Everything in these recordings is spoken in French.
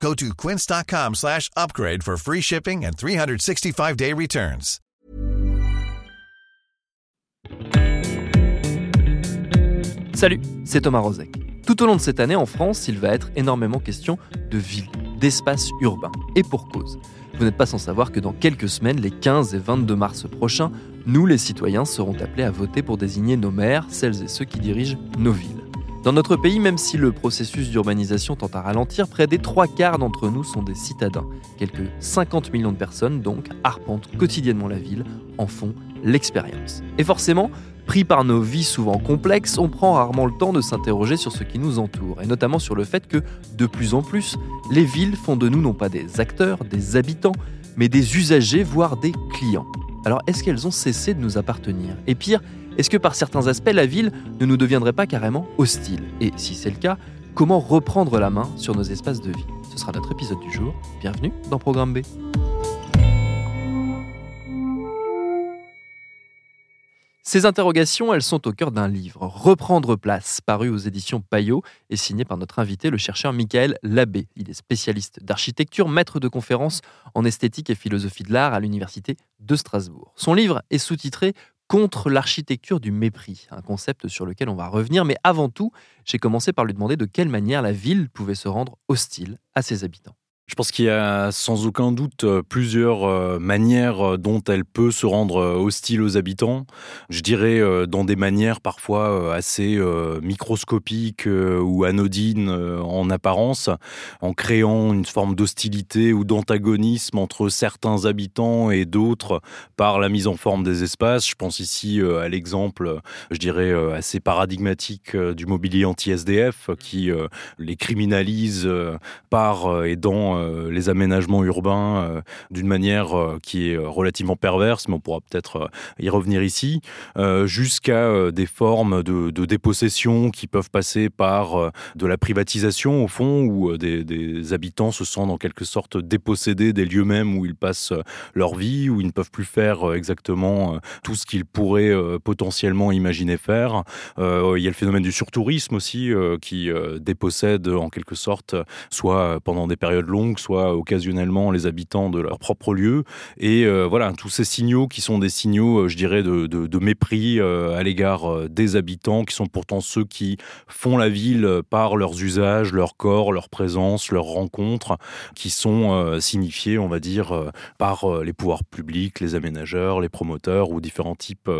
Go to quince.com slash upgrade for free shipping and 365-day returns. Salut, c'est Thomas Rozek. Tout au long de cette année en France, il va être énormément question de villes, d'espaces urbains. Et pour cause. Vous n'êtes pas sans savoir que dans quelques semaines, les 15 et 22 mars prochains, nous les citoyens serons appelés à voter pour désigner nos maires, celles et ceux qui dirigent nos villes. Dans notre pays, même si le processus d'urbanisation tend à ralentir, près des trois quarts d'entre nous sont des citadins. Quelques 50 millions de personnes, donc, arpentent quotidiennement la ville, en font l'expérience. Et forcément, Pris par nos vies souvent complexes, on prend rarement le temps de s'interroger sur ce qui nous entoure, et notamment sur le fait que, de plus en plus, les villes font de nous non pas des acteurs, des habitants, mais des usagers, voire des clients. Alors est-ce qu'elles ont cessé de nous appartenir? Et pire, est-ce que par certains aspects, la ville ne nous deviendrait pas carrément hostile? Et si c'est le cas, comment reprendre la main sur nos espaces de vie? Ce sera notre épisode du jour. Bienvenue dans Programme B. Ces interrogations, elles sont au cœur d'un livre, Reprendre place, paru aux éditions Payot et signé par notre invité, le chercheur Michael Labbé. Il est spécialiste d'architecture, maître de conférences en esthétique et philosophie de l'art à l'Université de Strasbourg. Son livre est sous-titré Contre l'architecture du mépris, un concept sur lequel on va revenir, mais avant tout, j'ai commencé par lui demander de quelle manière la ville pouvait se rendre hostile à ses habitants. Je pense qu'il y a sans aucun doute euh, plusieurs euh, manières euh, dont elle peut se rendre hostile aux habitants. Je dirais dans des manières parfois assez microscopiques ou anodines en apparence, en créant une forme d'hostilité ou d'antagonisme entre certains habitants et d'autres par la mise en forme des espaces. Je pense ici à l'exemple, je dirais, assez paradigmatique du mobilier anti-SDF qui les criminalise par et dans euh, les aménagements urbains euh, d'une manière euh, qui est relativement perverse, mais on pourra peut-être y revenir ici, jusqu'à des formes de, dépossession qui peuvent passer par de la privatisation au fond, où des, habitants se sentent en quelque sorte dépossédés des lieux mêmes où ils passent leur vie, où ils ne peuvent plus faire exactement tout ce qu'ils pourraient potentiellement imaginer faire. il y a le phénomène du surtourisme aussi qui dépossède en quelque sorte, soit pendant des périodes longues, soit occasionnellement les habitants de leur propre lieu. Et euh, voilà, tous ces signaux qui sont des signaux, euh, je dirais, de, de, mépris euh, à l'égard des habitants, qui sont pourtant ceux qui font la ville par leurs usages, leur corps, leur présence, leurs rencontres, qui sont signifiés, on va dire, par les pouvoirs publics, les aménageurs, les promoteurs ou différents types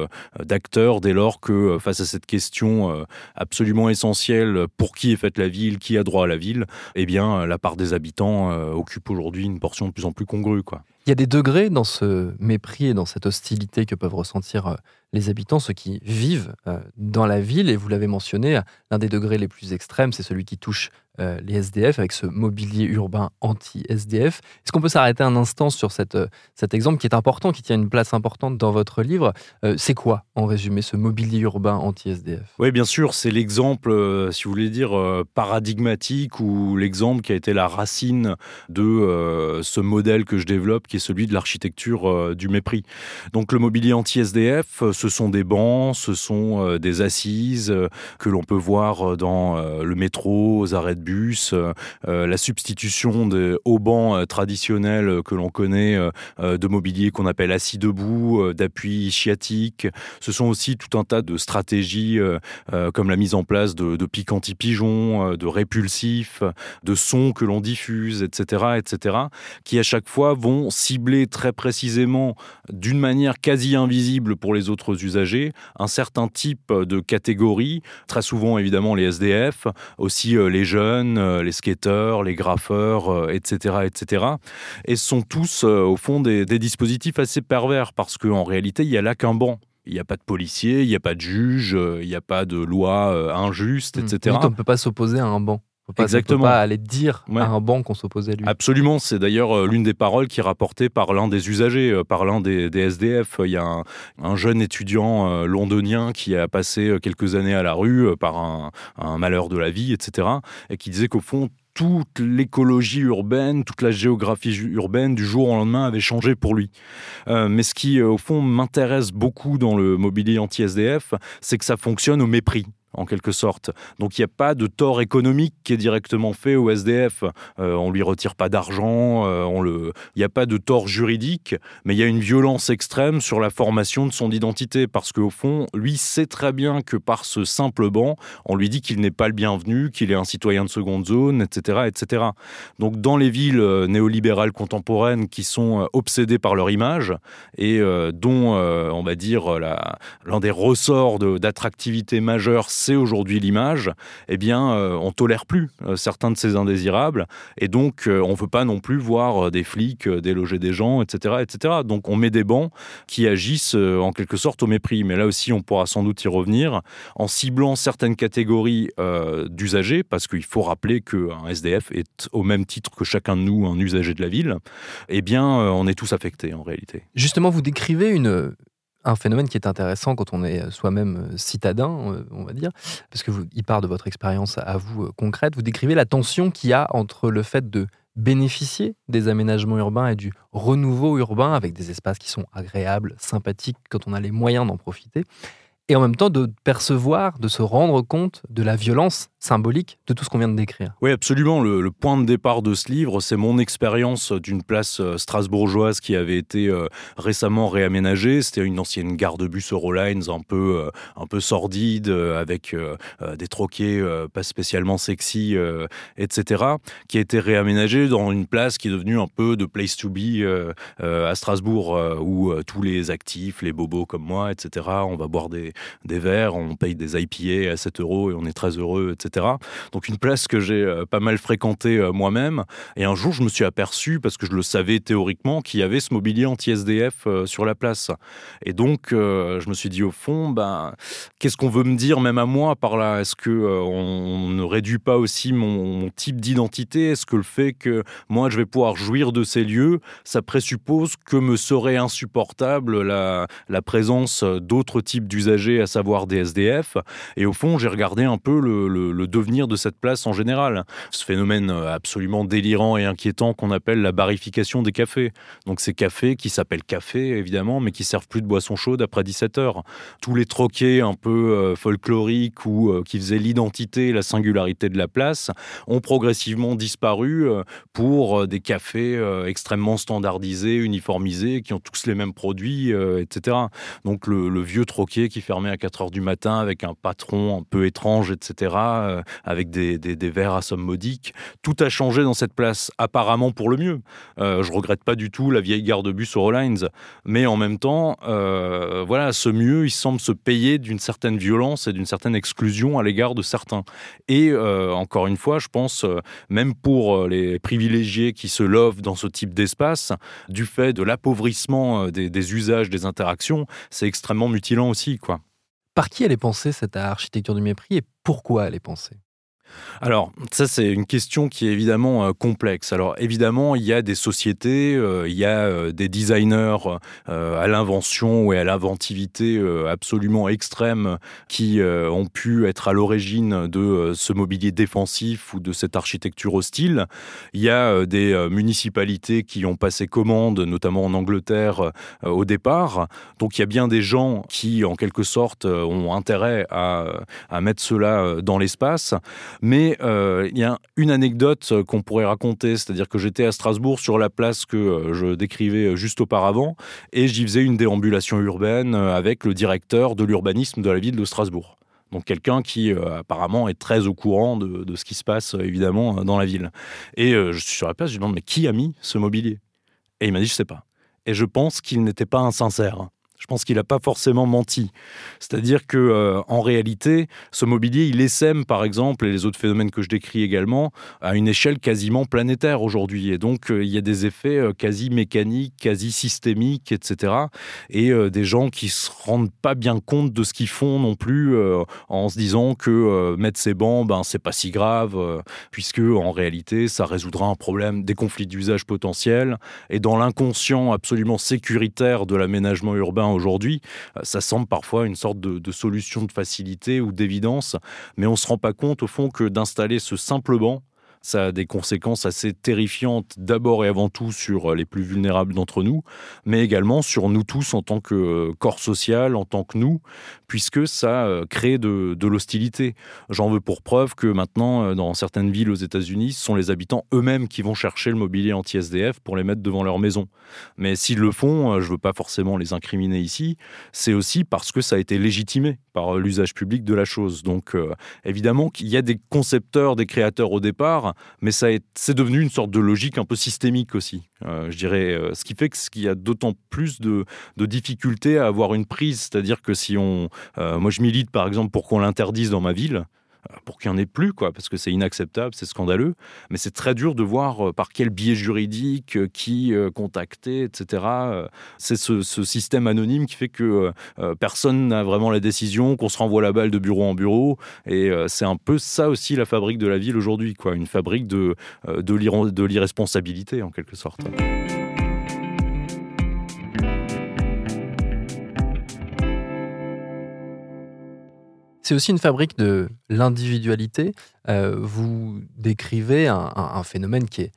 d'acteurs, dès lors que face à cette question absolument essentielle, pour qui est faite la ville, qui a droit à la ville, eh bien, la part des habitants occupe aujourd'hui une portion de plus en plus congrue. Quoi. Il y a des degrés dans ce mépris et dans cette hostilité que peuvent ressentir euh, les habitants, ceux qui vivent euh, dans la ville. Et vous l'avez mentionné, l'un des degrés les plus extrêmes, c'est celui qui touche euh, les SDF avec ce mobilier urbain anti-SDF. Est-ce qu'on peut s'arrêter un instant sur cet exemple qui est important, qui tient une place importante dans votre livre C'est quoi, en résumé, ce mobilier urbain anti-SDF Oui, bien sûr, c'est l'exemple, si vous voulez dire, paradigmatique ou l'exemple qui a été la racine de ce modèle que je développe, qui celui de l'architecture euh, du mépris. Donc le mobilier anti-SDF, euh, ce sont des bancs, ce sont euh, des assises que l'on peut voir dans le métro, aux arrêts de bus, la substitution des hauts bancs traditionnels que l'on connaît de mobilier qu'on appelle assis debout, d'appui sciatique. Ce sont aussi tout un tas de stratégies comme la mise en place de, de anti-pigeons, de répulsifs, de sons que l'on diffuse, etc., etc., qui à chaque fois vont cibler très précisément, d'une manière quasi invisible pour les autres usagers, un certain type de catégorie, très souvent évidemment les SDF, aussi euh, les jeunes, euh, les skateurs, les graffeurs, etc., euh, etc. Et sont tous, au fond, des, dispositifs assez pervers, parce qu'en réalité, il n'y a là qu'un banc. Il n'y a pas de policier, il n'y a pas de juge, il n'y a pas de loi injuste, etc. on ne peut pas s'opposer à un banc. Exactement. On peut pas aller dire à un banc qu'on s'opposait à lui. Absolument. C'est d'ailleurs l'une des paroles qui est rapportée par l'un des usagers, par l'un des, SDF. Il y a un, jeune étudiant londonien qui a passé quelques années à la rue par un, un malheur de la vie, etc. Et qui disait qu'au fond, toute l'écologie urbaine, toute la géographie urbaine du jour au lendemain avait changé pour lui. Euh, mais ce qui, euh, au fond, m'intéresse beaucoup dans le mobilier anti-SDF, c'est que ça fonctionne au mépris en quelque sorte. Donc il n'y a pas de tort économique qui est directement fait au SDF. Euh, on lui retire pas d'argent, euh, le... il n'y a pas de tort juridique, mais il y a une violence extrême sur la formation de son identité, parce qu'au fond, lui sait très bien que par ce simple banc, on lui dit qu'il n'est pas le bienvenu, qu'il est un citoyen de seconde zone, etc., etc. Donc dans les villes euh, néolibérales contemporaines qui sont euh, obsédées par leur image et dont, on va dire, l'un des ressorts d'attractivité majeure, aujourd'hui l'image, eh bien, euh, on tolère plus euh, certains de ces indésirables, et donc euh, on ne veut pas non plus voir des flics déloger des gens, etc., etc. Donc on met des bancs qui agissent en quelque sorte au mépris. Mais là aussi, on pourra sans doute y revenir en ciblant certaines catégories d'usagers, parce qu'il faut rappeler qu'un SDF est au même titre que chacun de nous un usager de la ville. Eh bien, on est tous affectés en réalité. Justement, vous décrivez une un phénomène qui est intéressant quand on est soi-même euh, citadin, euh, on va dire, parce que vous, il part de votre expérience à vous euh, concrète. Vous décrivez la tension qu'il y a entre le fait de bénéficier des aménagements urbains et du renouveau urbain avec des espaces qui sont agréables, sympathiques quand on a les moyens d'en profiter, et en même temps de percevoir, de se rendre compte de la violence symbolique de tout ce qu'on vient de décrire. Oui, absolument. Le, point de départ de ce livre, c'est mon expérience d'une place euh, strasbourgeoise qui avait été euh, récemment réaménagée. C'était une ancienne gare de bus Eurolines un peu, euh, un peu sordide, avec des troquets pas spécialement sexy, etc., qui a été réaménagée dans une place qui est devenue un peu de place to be à Strasbourg, où tous les actifs, les bobos comme moi, etc., on va boire des, des verres, on paye des IPA à 7 euros et on est très heureux, etc. Donc une place que j'ai euh, pas mal fréquentée euh, moi-même. Et un jour, je me suis aperçu, parce que je le savais théoriquement, qu'il y avait ce mobilier anti-SDF euh, sur la place. Et donc, je me suis dit, au fond, ben, qu'est-ce qu'on veut me dire, même à moi, par là? Est-ce qu'on on ne réduit pas aussi mon, type d'identité? Est-ce que le fait que moi, je vais pouvoir jouir de ces lieux, ça présuppose que me serait insupportable la présence d'autres types d'usagers à savoir des SDF. Et au fond, j'ai regardé un peu le, devenir de cette place en général. Ce phénomène absolument délirant et inquiétant qu'on appelle la barification des cafés. Donc ces cafés qui s'appellent cafés, évidemment, mais qui servent plus de boissons chaudes après 17 heures. Tous les troquets un peu euh, folkloriques ou euh, qui faisaient l'identité la singularité de la place ont progressivement disparu euh, pour des cafés extrêmement standardisés, uniformisés, qui ont tous les mêmes produits, etc. Donc le, le vieux troquet qui fermé à 4 heures du matin avec un patron un peu étrange, etc., euh, avec des, verres à somme modique. Tout a changé dans cette place, apparemment pour le mieux. Euh, je regrette pas du tout la vieille gare de bus Eurolines, mais en même temps, euh, voilà, ce mieux, il semble se payer d'une certaine violence et d'une certaine exclusion à l'égard de certains. Et encore une fois, je pense, même pour les privilégiés qui se lovent dans ce type d'espace, du fait de l'appauvrissement des, des usages, des interactions, c'est extrêmement mutilant aussi, quoi. Par qui elle est pensée, cette architecture du mépris, et pourquoi elle est pensée? Alors, ça, c'est une question qui est évidemment euh, complexe. Alors, évidemment, il y a des sociétés, euh, il y a euh, des designers à l'invention et à l'inventivité absolument extrême qui ont pu être à l'origine de ce mobilier défensif ou de cette architecture hostile. Il y a des municipalités qui ont passé commande, notamment en Angleterre, au départ. Donc, il y a bien des gens qui, en quelque sorte, ont intérêt à, à mettre cela dans l'espace. Mais euh, il y a une anecdote euh, qu'on pourrait raconter, c'est-à-dire que j'étais à Strasbourg sur la place que euh, je décrivais juste auparavant, et j'y faisais une déambulation urbaine avec le directeur de l'urbanisme de la ville de Strasbourg. Donc quelqu'un qui apparemment est très au courant de, ce qui se passe évidemment dans la ville. Et je suis sur la place, je lui demande mais qui a mis ce mobilier? Et il m'a dit je sais pas. Et je pense qu'il n'était pas insincère. Je pense qu'il n'a pas forcément menti. C'est-à-dire que euh, en réalité, ce mobilier, il essaime, par exemple, et les autres phénomènes que je décris également, à une échelle quasiment planétaire aujourd'hui. Et donc, euh, il y a des effets euh, quasi mécaniques, quasi systémiques, etc. Et des gens qui se rendent pas bien compte de ce qu'ils font non plus, en se disant que mettre ces bancs, ben c'est pas si grave, puisque en réalité, ça résoudra un problème des conflits d'usage potentiels. Et dans l'inconscient absolument sécuritaire de l'aménagement urbain aujourd'hui, euh, ça semble parfois une sorte de, solution de facilité ou d'évidence, mais on ne se rend pas compte au fond que d'installer ce simple banc, ça a des conséquences assez terrifiantes, d'abord et avant tout sur les plus vulnérables d'entre nous, mais également sur nous tous en tant que euh, corps social, en tant que nous, puisque ça euh, crée de, l'hostilité. J'en veux pour preuve que maintenant, euh, dans certaines villes aux États-Unis, ce sont les habitants eux-mêmes qui vont chercher le mobilier anti-SDF pour les mettre devant leur maison. Mais s'ils le font, je ne veux pas forcément les incriminer ici, c'est aussi parce que ça a été légitimé par l'usage public de la chose. Donc évidemment qu'il y a des concepteurs, des créateurs au départ mais c'est devenu une sorte de logique un peu systémique aussi, euh, je dirais. Euh, ce qui fait qu'il y a d'autant plus de, difficultés à avoir une prise. C'est-à-dire que si on. Euh, moi, je milite par exemple pour qu'on l'interdise dans ma ville pour qu'il n'y en ait plus, quoi, parce que c'est inacceptable, c'est scandaleux. Mais c'est très dur de voir euh, par quel biais juridique, euh, qui euh, contacter, etc. C'est ce, système anonyme qui fait que personne n'a vraiment la décision, qu'on se renvoie la balle de bureau en bureau. Et c'est un peu ça aussi la fabrique de la ville aujourd'hui, quoi, une fabrique de, de l'irresponsabilité en quelque sorte. C'est aussi une fabrique de l'individualité. Euh, vous décrivez un, phénomène qui est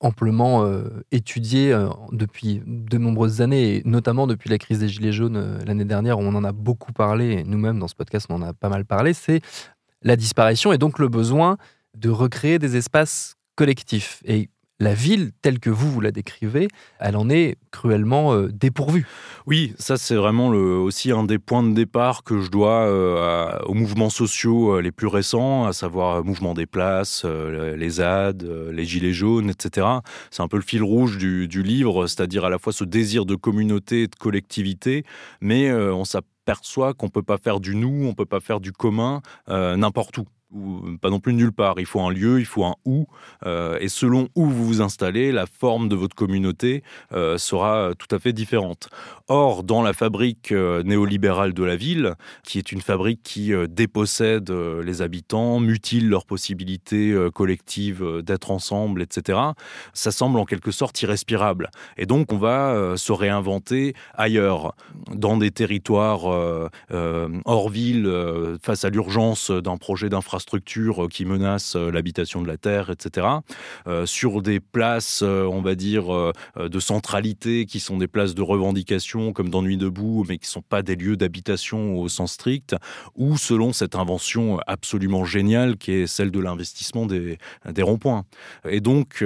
amplement euh, étudié euh, depuis de nombreuses années, et notamment depuis la crise des Gilets jaunes l'année dernière, où on en a beaucoup parlé, nous-mêmes dans ce podcast, on en a pas mal parlé, c'est la disparition et donc le besoin de recréer des espaces collectifs. Et la ville, telle que vous, vous la décrivez, elle en est cruellement euh, dépourvue. Oui, ça c'est vraiment aussi un des points de départ que je dois euh, aux mouvements sociaux euh, les plus récents, à savoir le mouvement des places, les ZAD, les Gilets jaunes, etc. C'est un peu le fil rouge du, du livre, c'est-à-dire à la fois ce désir de communauté, de collectivité, mais on s'aperçoit qu'on ne peut pas faire du nous, on ne peut pas faire du commun n'importe où ou pas non plus nulle part. Il faut un lieu, il faut un où, euh, et selon où vous vous installez, la forme de votre communauté euh, sera tout à fait différente. Or, dans la fabrique euh, néolibérale de la ville, qui est une fabrique qui dépossède les habitants, mutile leurs possibilités collectives d'être ensemble, etc., ça semble en quelque sorte irrespirable. Et donc, on va se réinventer ailleurs, dans des territoires hors ville, face à l'urgence d'un projet d'infrastructure structures qui menacent euh, l'habitation de la Terre, etc. Euh, sur des places, euh, on va dire, de centralité, qui sont des places de revendication, comme dans debout, mais qui ne sont pas des lieux d'habitation au sens strict, ou selon cette invention absolument géniale qui est celle de l'investissement des, des ronds-points. Et donc,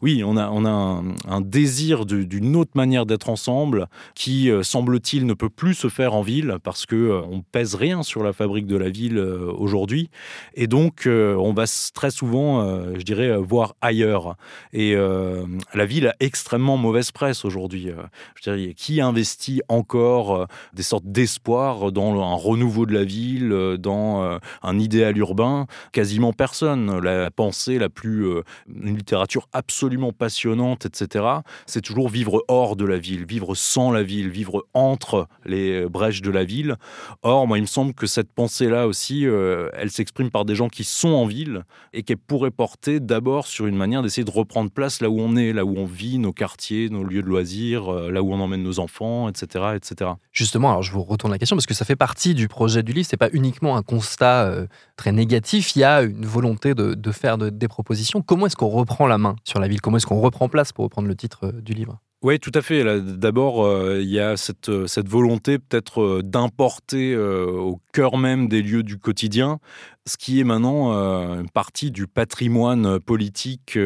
oui, on a, on a un, désir d'une autre manière d'être ensemble qui, semble-t-il, ne peut plus se faire en ville parce que on pèse rien sur la fabrique de la ville aujourd'hui et donc, euh, on va très souvent, euh, je dirais, euh, voir ailleurs. Et la ville a extrêmement mauvaise presse aujourd'hui. je dirais, qui investit encore des sortes d'espoir dans un renouveau de la ville, dans un idéal urbain? Quasiment personne. La pensée la plus, une littérature absolument passionnante, etc. C'est toujours vivre hors de la ville, vivre sans la ville, vivre entre les brèches de la ville. Or, moi, il me semble que cette pensée-là aussi, elle s'exprime par des gens qui sont en ville et qui pourraient porter d'abord sur une manière d'essayer de reprendre place là où on est, là où on vit, nos quartiers, nos lieux de loisirs, euh, là où on emmène nos enfants, etc., etc. Justement, alors je vous retourne la question parce que ça fait partie du projet du livre. C'est pas uniquement un constat euh, très négatif. Il y a une volonté de, faire des propositions. Comment est-ce qu'on reprend la main sur la ville? Comment est-ce qu'on reprend place pour reprendre le titre euh, du livre? Oui, tout à fait. D'abord, euh, il y a cette, euh, volonté peut-être euh, d'importer au cœur même des lieux du quotidien ce qui est maintenant une partie du patrimoine politique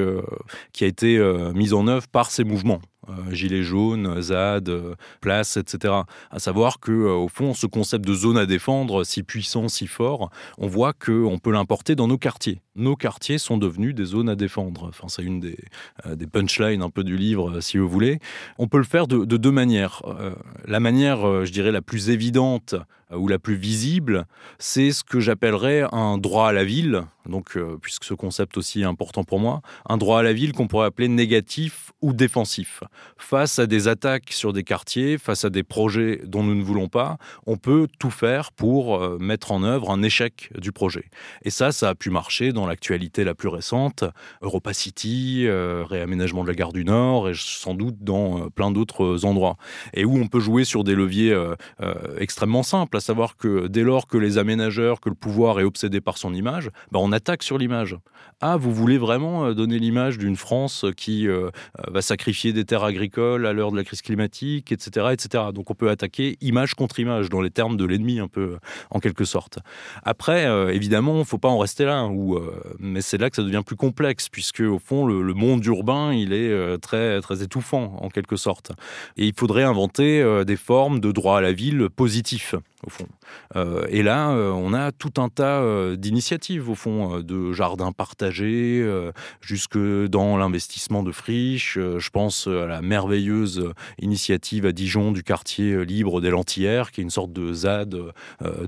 qui a été mis en œuvre par ces mouvements. Gilets jaunes, ZAD, place, etc. À savoir que, au fond, ce concept de zone à défendre, si puissant, si fort, on voit qu'on peut l'importer dans nos quartiers. Nos quartiers sont devenus des zones à défendre. Enfin, c'est une des, punchlines un peu du livre, si vous voulez. On peut le faire de, de deux manières. la manière, je dirais, la plus évidente ou la plus visible, c'est ce que j'appellerais un droit à la ville, donc euh, puisque ce concept aussi est important pour moi, un droit à la ville qu'on pourrait appeler négatif ou défensif. Face à des attaques sur des quartiers, face à des projets dont nous ne voulons pas, on peut tout faire pour euh, mettre en œuvre un échec du projet. Et ça, ça a pu marcher dans l'actualité la plus récente, Europa City, euh, réaménagement de la gare du Nord, et sans doute dans plein d'autres endroits. Et où on peut jouer sur des leviers extrêmement simples, à savoir que dès lors que les aménageurs, que le pouvoir est obsédé par son image, ben on attaque sur l'image. Ah, vous voulez vraiment euh, donner l'image d'une France qui euh, euh, va sacrifier des terres agricoles à l'heure de la crise climatique, etc., etc. Donc on peut attaquer image contre image dans les termes de l'ennemi un peu en quelque sorte. Après, évidemment, il ne faut pas en rester là, hein, mais c'est là que ça devient plus complexe puisque au fond le, monde urbain il est très très étouffant en quelque sorte. Et il faudrait inventer des formes de droit à la ville positifs au fond. Et là, on a tout un tas d'initiatives au fond euh, de jardins partagés, euh, jusque dans l'investissement de friches. Euh, je pense à la merveilleuse initiative à Dijon du quartier libre des Lentillères, qui est une sorte de ZAD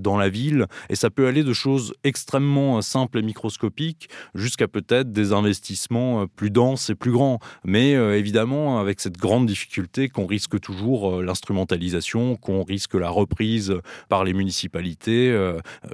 dans la ville. Et ça peut aller de choses extrêmement simples et microscopiques jusqu'à peut-être des investissements plus denses et plus grands. Mais évidemment, avec cette grande difficulté qu'on risque toujours l'instrumentalisation, qu'on risque la reprise par les municipalités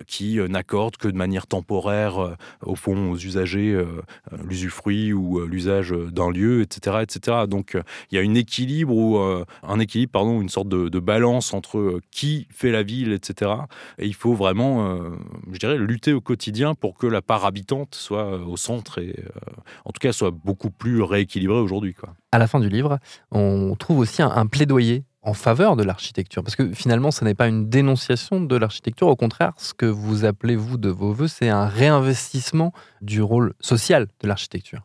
qui n'accordent que de manière temporaire euh, au fond aux usagers euh, euh, l'usufruit ou l'usage d'un lieu, etc., etc. Donc il y a une équilibre ou un équilibre, pardon, une sorte de, balance entre qui fait la ville, etc. Et il faut vraiment, je dirais, lutter au quotidien pour que la part habitante soit au centre et, en tout cas, soit beaucoup plus rééquilibrée aujourd'hui. À la fin du livre, on trouve aussi un plaidoyer en faveur de l'architecture Parce que finalement, ce n'est pas une dénonciation de l'architecture. Au contraire, ce que vous appelez, vous, de vos voeux, c'est un réinvestissement du rôle social de l'architecture.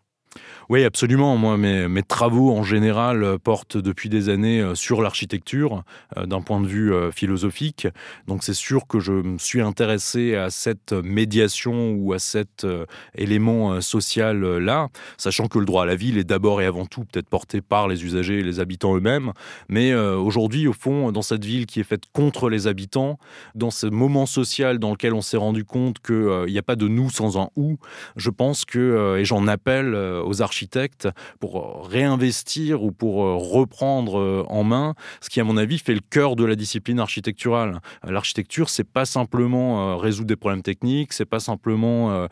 Oui, absolument. Moi, mes, mes, travaux en général euh, portent depuis des années euh, sur l'architecture euh, d'un point de vue philosophique. Donc, c'est sûr que je me suis intéressé à cette médiation ou à cet élément social là, sachant que le droit à la ville est d'abord et avant tout peut-être porté par les usagers et les habitants eux-mêmes. Mais aujourd'hui, au fond, dans cette ville qui est faite contre les habitants, dans ce moment social dans lequel on s'est rendu compte qu'il n'y a pas de nous sans un ou, je pense que, et j'en appelle aux architectes, pour réinvestir ou pour euh, reprendre euh, en main ce qui, à mon avis, fait le cœur de la discipline architecturale. L'architecture, c'est pas simplement euh, résoudre des problèmes techniques, c'est pas simplement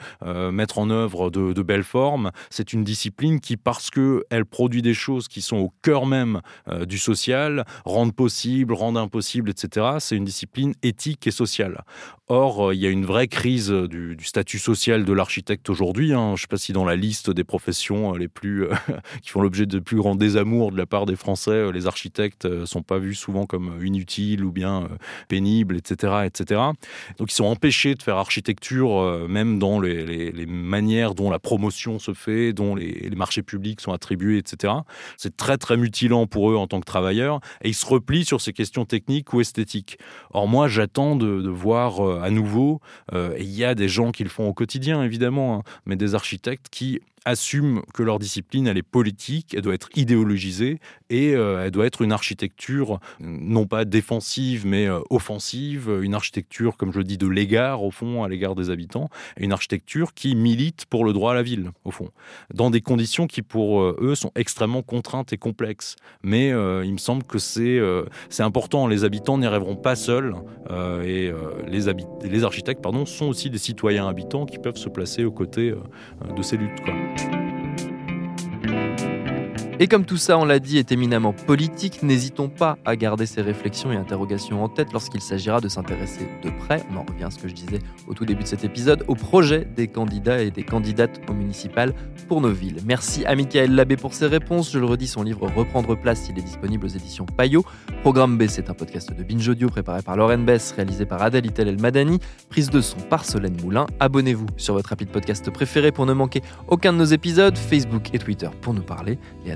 mettre en œuvre de, belles formes. C'est une discipline qui, parce que elle produit des choses qui sont au cœur même du social, rendent possible, rendent impossible, etc. C'est une discipline éthique et sociale. Or, il y a une vraie crise du, statut social de l'architecte aujourd'hui. Hein. Je ne sais pas si dans la liste des professions les plus, euh, qui font l'objet de plus grands désamours de la part des Français. Euh, les architectes euh, sont pas vus souvent comme inutiles ou bien pénibles, etc., etc. Donc ils sont empêchés de faire architecture, même dans les, manières dont la promotion se fait, dont les, marchés publics sont attribués, etc. C'est très très mutilant pour eux en tant que travailleurs, et ils se replient sur ces questions techniques ou esthétiques. Or moi, j'attends de, voir à nouveau, et il y a des gens qui le font au quotidien évidemment, hein, mais des architectes qui assument que leur discipline, elle est politique, elle doit être idéologisée et euh, elle doit être une architecture non pas défensive mais euh, offensive, une architecture, comme je le dis, de l'égard au fond, à l'égard des habitants, une architecture qui milite pour le droit à la ville, au fond, dans des conditions qui pour euh, eux sont extrêmement contraintes et complexes. Mais il me semble que c'est important, les habitants n'y arriveront pas seuls et les, architectes pardon, sont aussi des citoyens habitants qui peuvent se placer aux côtés de ces luttes. Et comme tout ça, on l'a dit, est éminemment politique, n'hésitons pas à garder ces réflexions et interrogations en tête lorsqu'il s'agira de s'intéresser de près, on en revient à ce que je disais au tout début de cet épisode, au projet des candidats et des candidates aux municipales pour nos villes. Merci à Michael Labbé pour ses réponses. Je le redis, son livre Reprendre place, il est disponible aux éditions Payot. Programme B, c'est un podcast de Binge Audio préparé par Lauren Bess, réalisé par Adèle Itel El Madani, prise de son par Solène Moulin. Abonnez-vous sur votre rapide podcast préféré pour ne manquer aucun de nos épisodes, Facebook et Twitter pour nous parler. Et à